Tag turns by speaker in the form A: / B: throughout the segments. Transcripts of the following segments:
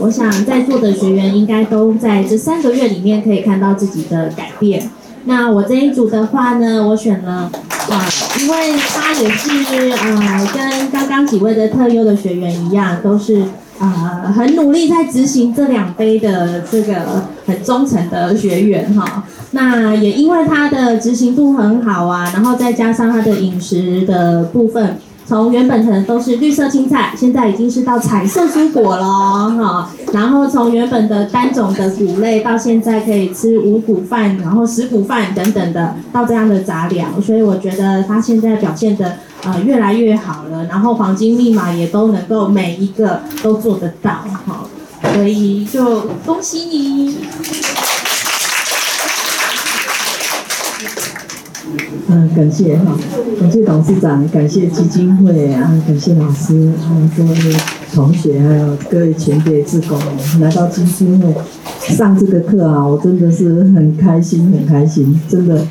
A: 我想在座的学员应该都在这三个月里面可以看到自己的改变。那我这一组的话呢，我选了啊，因为他也是呃，跟刚刚几位的特优的学员一样，都是啊很努力在执行这两杯的这个很忠诚的学员哈。那也因为他的执行度很好啊，然后再加上他的饮食的部分。从原本可能都是绿色青菜，现在已经是到彩色蔬果了哈。然后从原本的单种的谷类，到现在可以吃五谷饭，然后十谷饭等等的，到这样的杂粮。所以我觉得它现在表现的呃越来越好了。然后黄金密码也都能够每一个都做得到哈。所以就恭喜你。
B: 嗯，感谢哈，感谢董事长，感谢基金会啊，感谢老师，还有各位同学，还有各位前辈志工，来到基金会上这个课啊，我真的是很开心，很开心，真的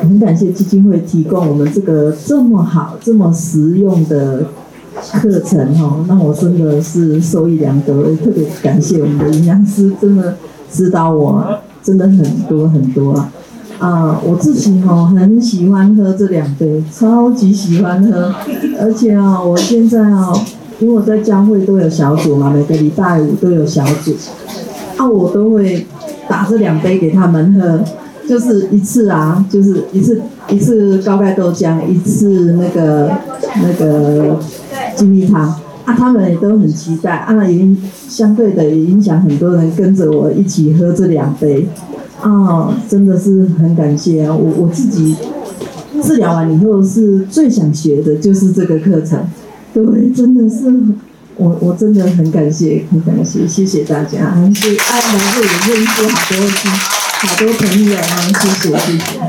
B: 很感谢基金会提供我们这个这么好、这么实用的课程哈，那我真的是受益良多，特别感谢我们的营养师，真的指导我，真的很多很多啊。啊，我自己哈很喜欢喝这两杯，超级喜欢喝，而且啊，我现在啊，因为我在教会都有小组嘛，每个礼拜五都有小组，啊，我都会打这两杯给他们喝，就是一次啊，就是一次一次高钙豆浆，一次那个那个金蜜汤，啊，他们也都很期待，啊，也相对的也影响很多人跟着我一起喝这两杯。啊，真的是很感谢啊！我我自己治疗完以后是最想学的就是这个课程，对，真的是我我真的很感谢，很感谢，谢谢大家，是爱能够也认识好多好多朋友啊，谢谢谢谢。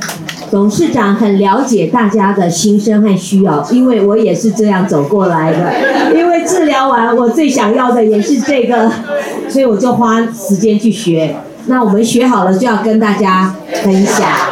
C: 董事长很了解大家的心声和需要，因为我也是这样走过来的。因为治疗完，我最想要的也是这个，所以我就花时间去学。那我们学好了就要跟大家分享。